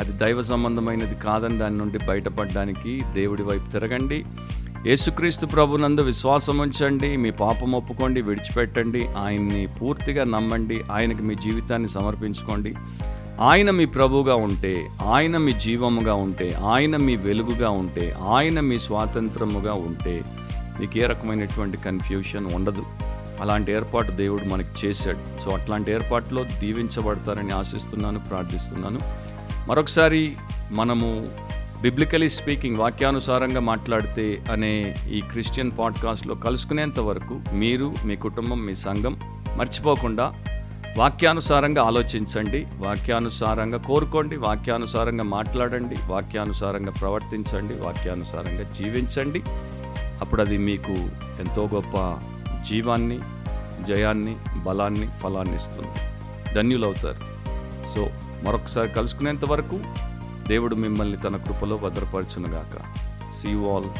అది దైవ సంబంధమైనది కాదని దాని నుండి బయటపడడానికి దేవుడి వైపు తిరగండి. యేసుక్రీస్తు ప్రభునందు విశ్వాసం ఉంచండి మీ పాపం ఒప్పుకోండి విడిచిపెట్టండి ఆయన్ని పూర్తిగా నమ్మండి ఆయనకి మీ జీవితాన్ని సమర్పించుకోండి. ఆయన మీ ప్రభువుగా ఉంటే ఆయన మీ జీవముగా ఉంటే ఆయన మీ వెలుగుగా ఉంటే ఆయన మీ స్వాతంత్రముగా ఉంటే మీకు ఏ రకమైనటువంటి కన్ఫ్యూషన్ ఉండదు. అలాంటి ఏర్పాటు దేవుడు మనకు చేశాడు. సో అట్లాంటి ఏర్పాటులో దీవించబడతారని ఆశిస్తున్నాను ప్రార్థిస్తున్నాను. మరొకసారి మనము బిబ్లికలీ స్పీకింగ్ వాక్యానుసారంగా మాట్లాడితే అనే ఈ క్రిస్టియన్ పాడ్కాస్ట్లో కలుసుకునేంత వరకు మీరు మీ కుటుంబం మీ సంఘం మర్చిపోకుండా వాక్యానుసారంగా ఆలోచించండి వాక్యానుసారంగా కోరుకోండి వాక్యానుసారంగా మాట్లాడండి వాక్యానుసారంగా ప్రవర్తించండి వాక్యానుసారంగా జీవించండి. అప్పుడు అది మీకు ఎంతో గొప్ప జీవాన్ని జయాన్ని బలాన్ని ఫలాన్ని ఇస్తుంది. ధన్యులవుతారు. సో మరొకసారి కలుసుకునేంత వరకు దేవుడు మిమ్మల్ని తన కృపలో భద్రపరచునుగాక. See all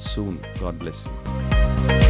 soon God bless you